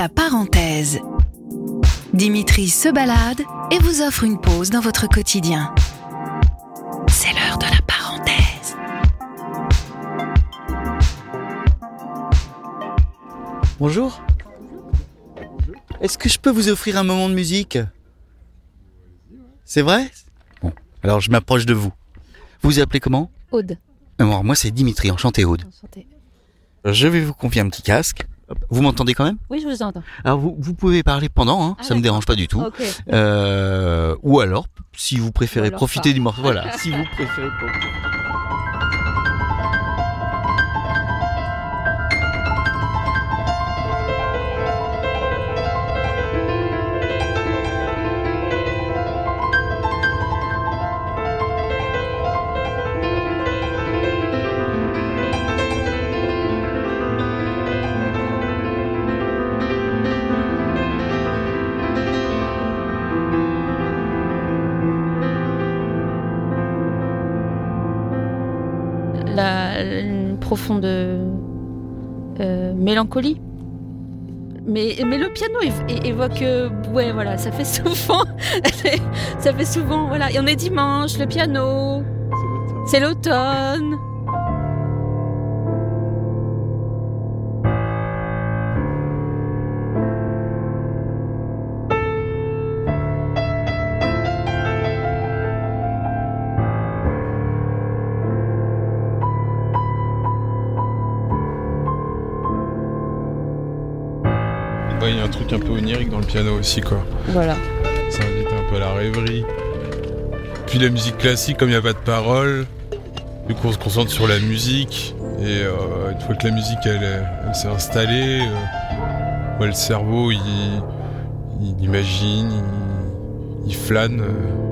La parenthèse. Dimitri se balade et vous offre une pause dans votre quotidien. C'est l'heure de la parenthèse. Bonjour. Est-ce que je peux vous offrir un moment de musique? C'est vrai? Bon, alors je m'approche de vous. Vous vous appelez comment? Aude. Alors, moi c'est Dimitri, enchanté Aude. Je vais vous confier un petit casque. Vous m'entendez quand même? Oui, je vous entends. Alors vous, vous pouvez parler pendant, hein, Ah, ça me dérange pas du tout. Euh, ou alors, si vous préférez profiter pas. du morceau, voilà, si vous préférez. La, une profonde euh, mélancolie. Mais, mais le piano évoque, euh, ouais, voilà, ça fait souvent, ça fait souvent, voilà. Et on est dimanche, le piano, c'est l'automne. Ouais, il y a un truc un peu onirique dans le piano aussi, quoi. Voilà. Ça invite un peu à la rêverie. Puis la musique classique, comme il n'y a pas de paroles, du coup on se concentre sur la musique. Et euh, une fois que la musique elle, elle s'est installée, euh, ouais, le cerveau il, il imagine, il, il flâne. euh.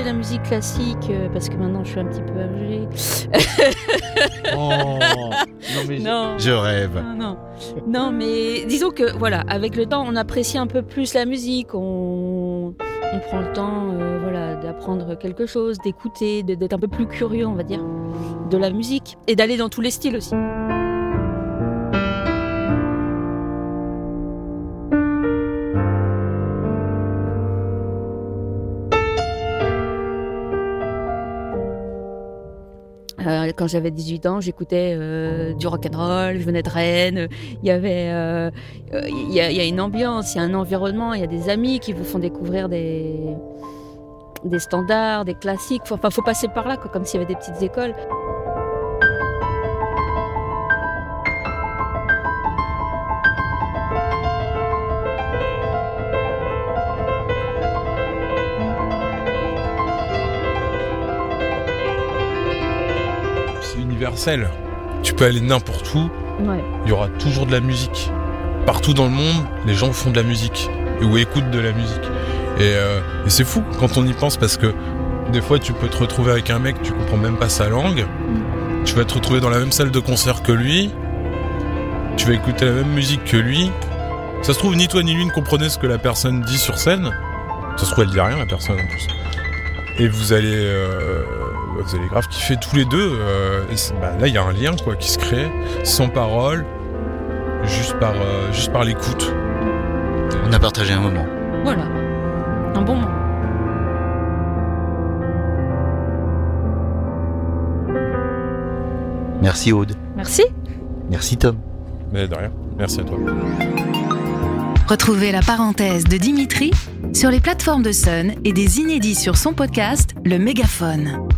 Écouter de la musique classique euh, parce que maintenant je suis un petit peu âgée. Oh, non mais Non. je rêve. Non, non. Non, mais disons que voilà, avec le temps, on apprécie un peu plus la musique. On, on prend le temps, euh, voilà, d'apprendre quelque chose, d'écouter, d'être un peu plus curieux, on va dire, de la musique et d'aller dans tous les styles aussi. Quand j'avais 18 ans, j'écoutais euh, du rock and roll, je venais de Rennes. Il y avait, euh, euh, il y, a, y a une ambiance, il y a un environnement, il y a des amis qui vous font découvrir des des standards, des classiques. Enfin, faut passer par là, quoi, comme s'il y avait des petites écoles. Universel. Tu peux aller n'importe où, Ouais. il y aura toujours de la musique. Partout dans le monde, les gens font de la musique ou écoutent de la musique. Et, euh, et c'est fou quand on y pense parce que des fois tu peux te retrouver avec un mec, tu comprends même pas sa langue. Tu vas te retrouver dans la même salle de concert que lui. Tu vas écouter la même musique que lui. Ça se trouve, ni toi ni lui ne comprenez ce que la personne dit sur scène. Ça se trouve, elle dit rien, la personne en plus. Et vous allez, euh, vous allez grave kiffer tous les deux. euh, et bah, là, il y a un lien quoi qui se crée, sans parole, juste par, euh, juste par l'écoute. On a partagé un moment. Voilà. Un bon moment. Merci Aude. Merci. Merci Tom. Mais de rien. Merci à toi. Retrouvez la parenthèse de Dimitri sur les plateformes de Sun et des inédits sur son podcast Le Mégaphone.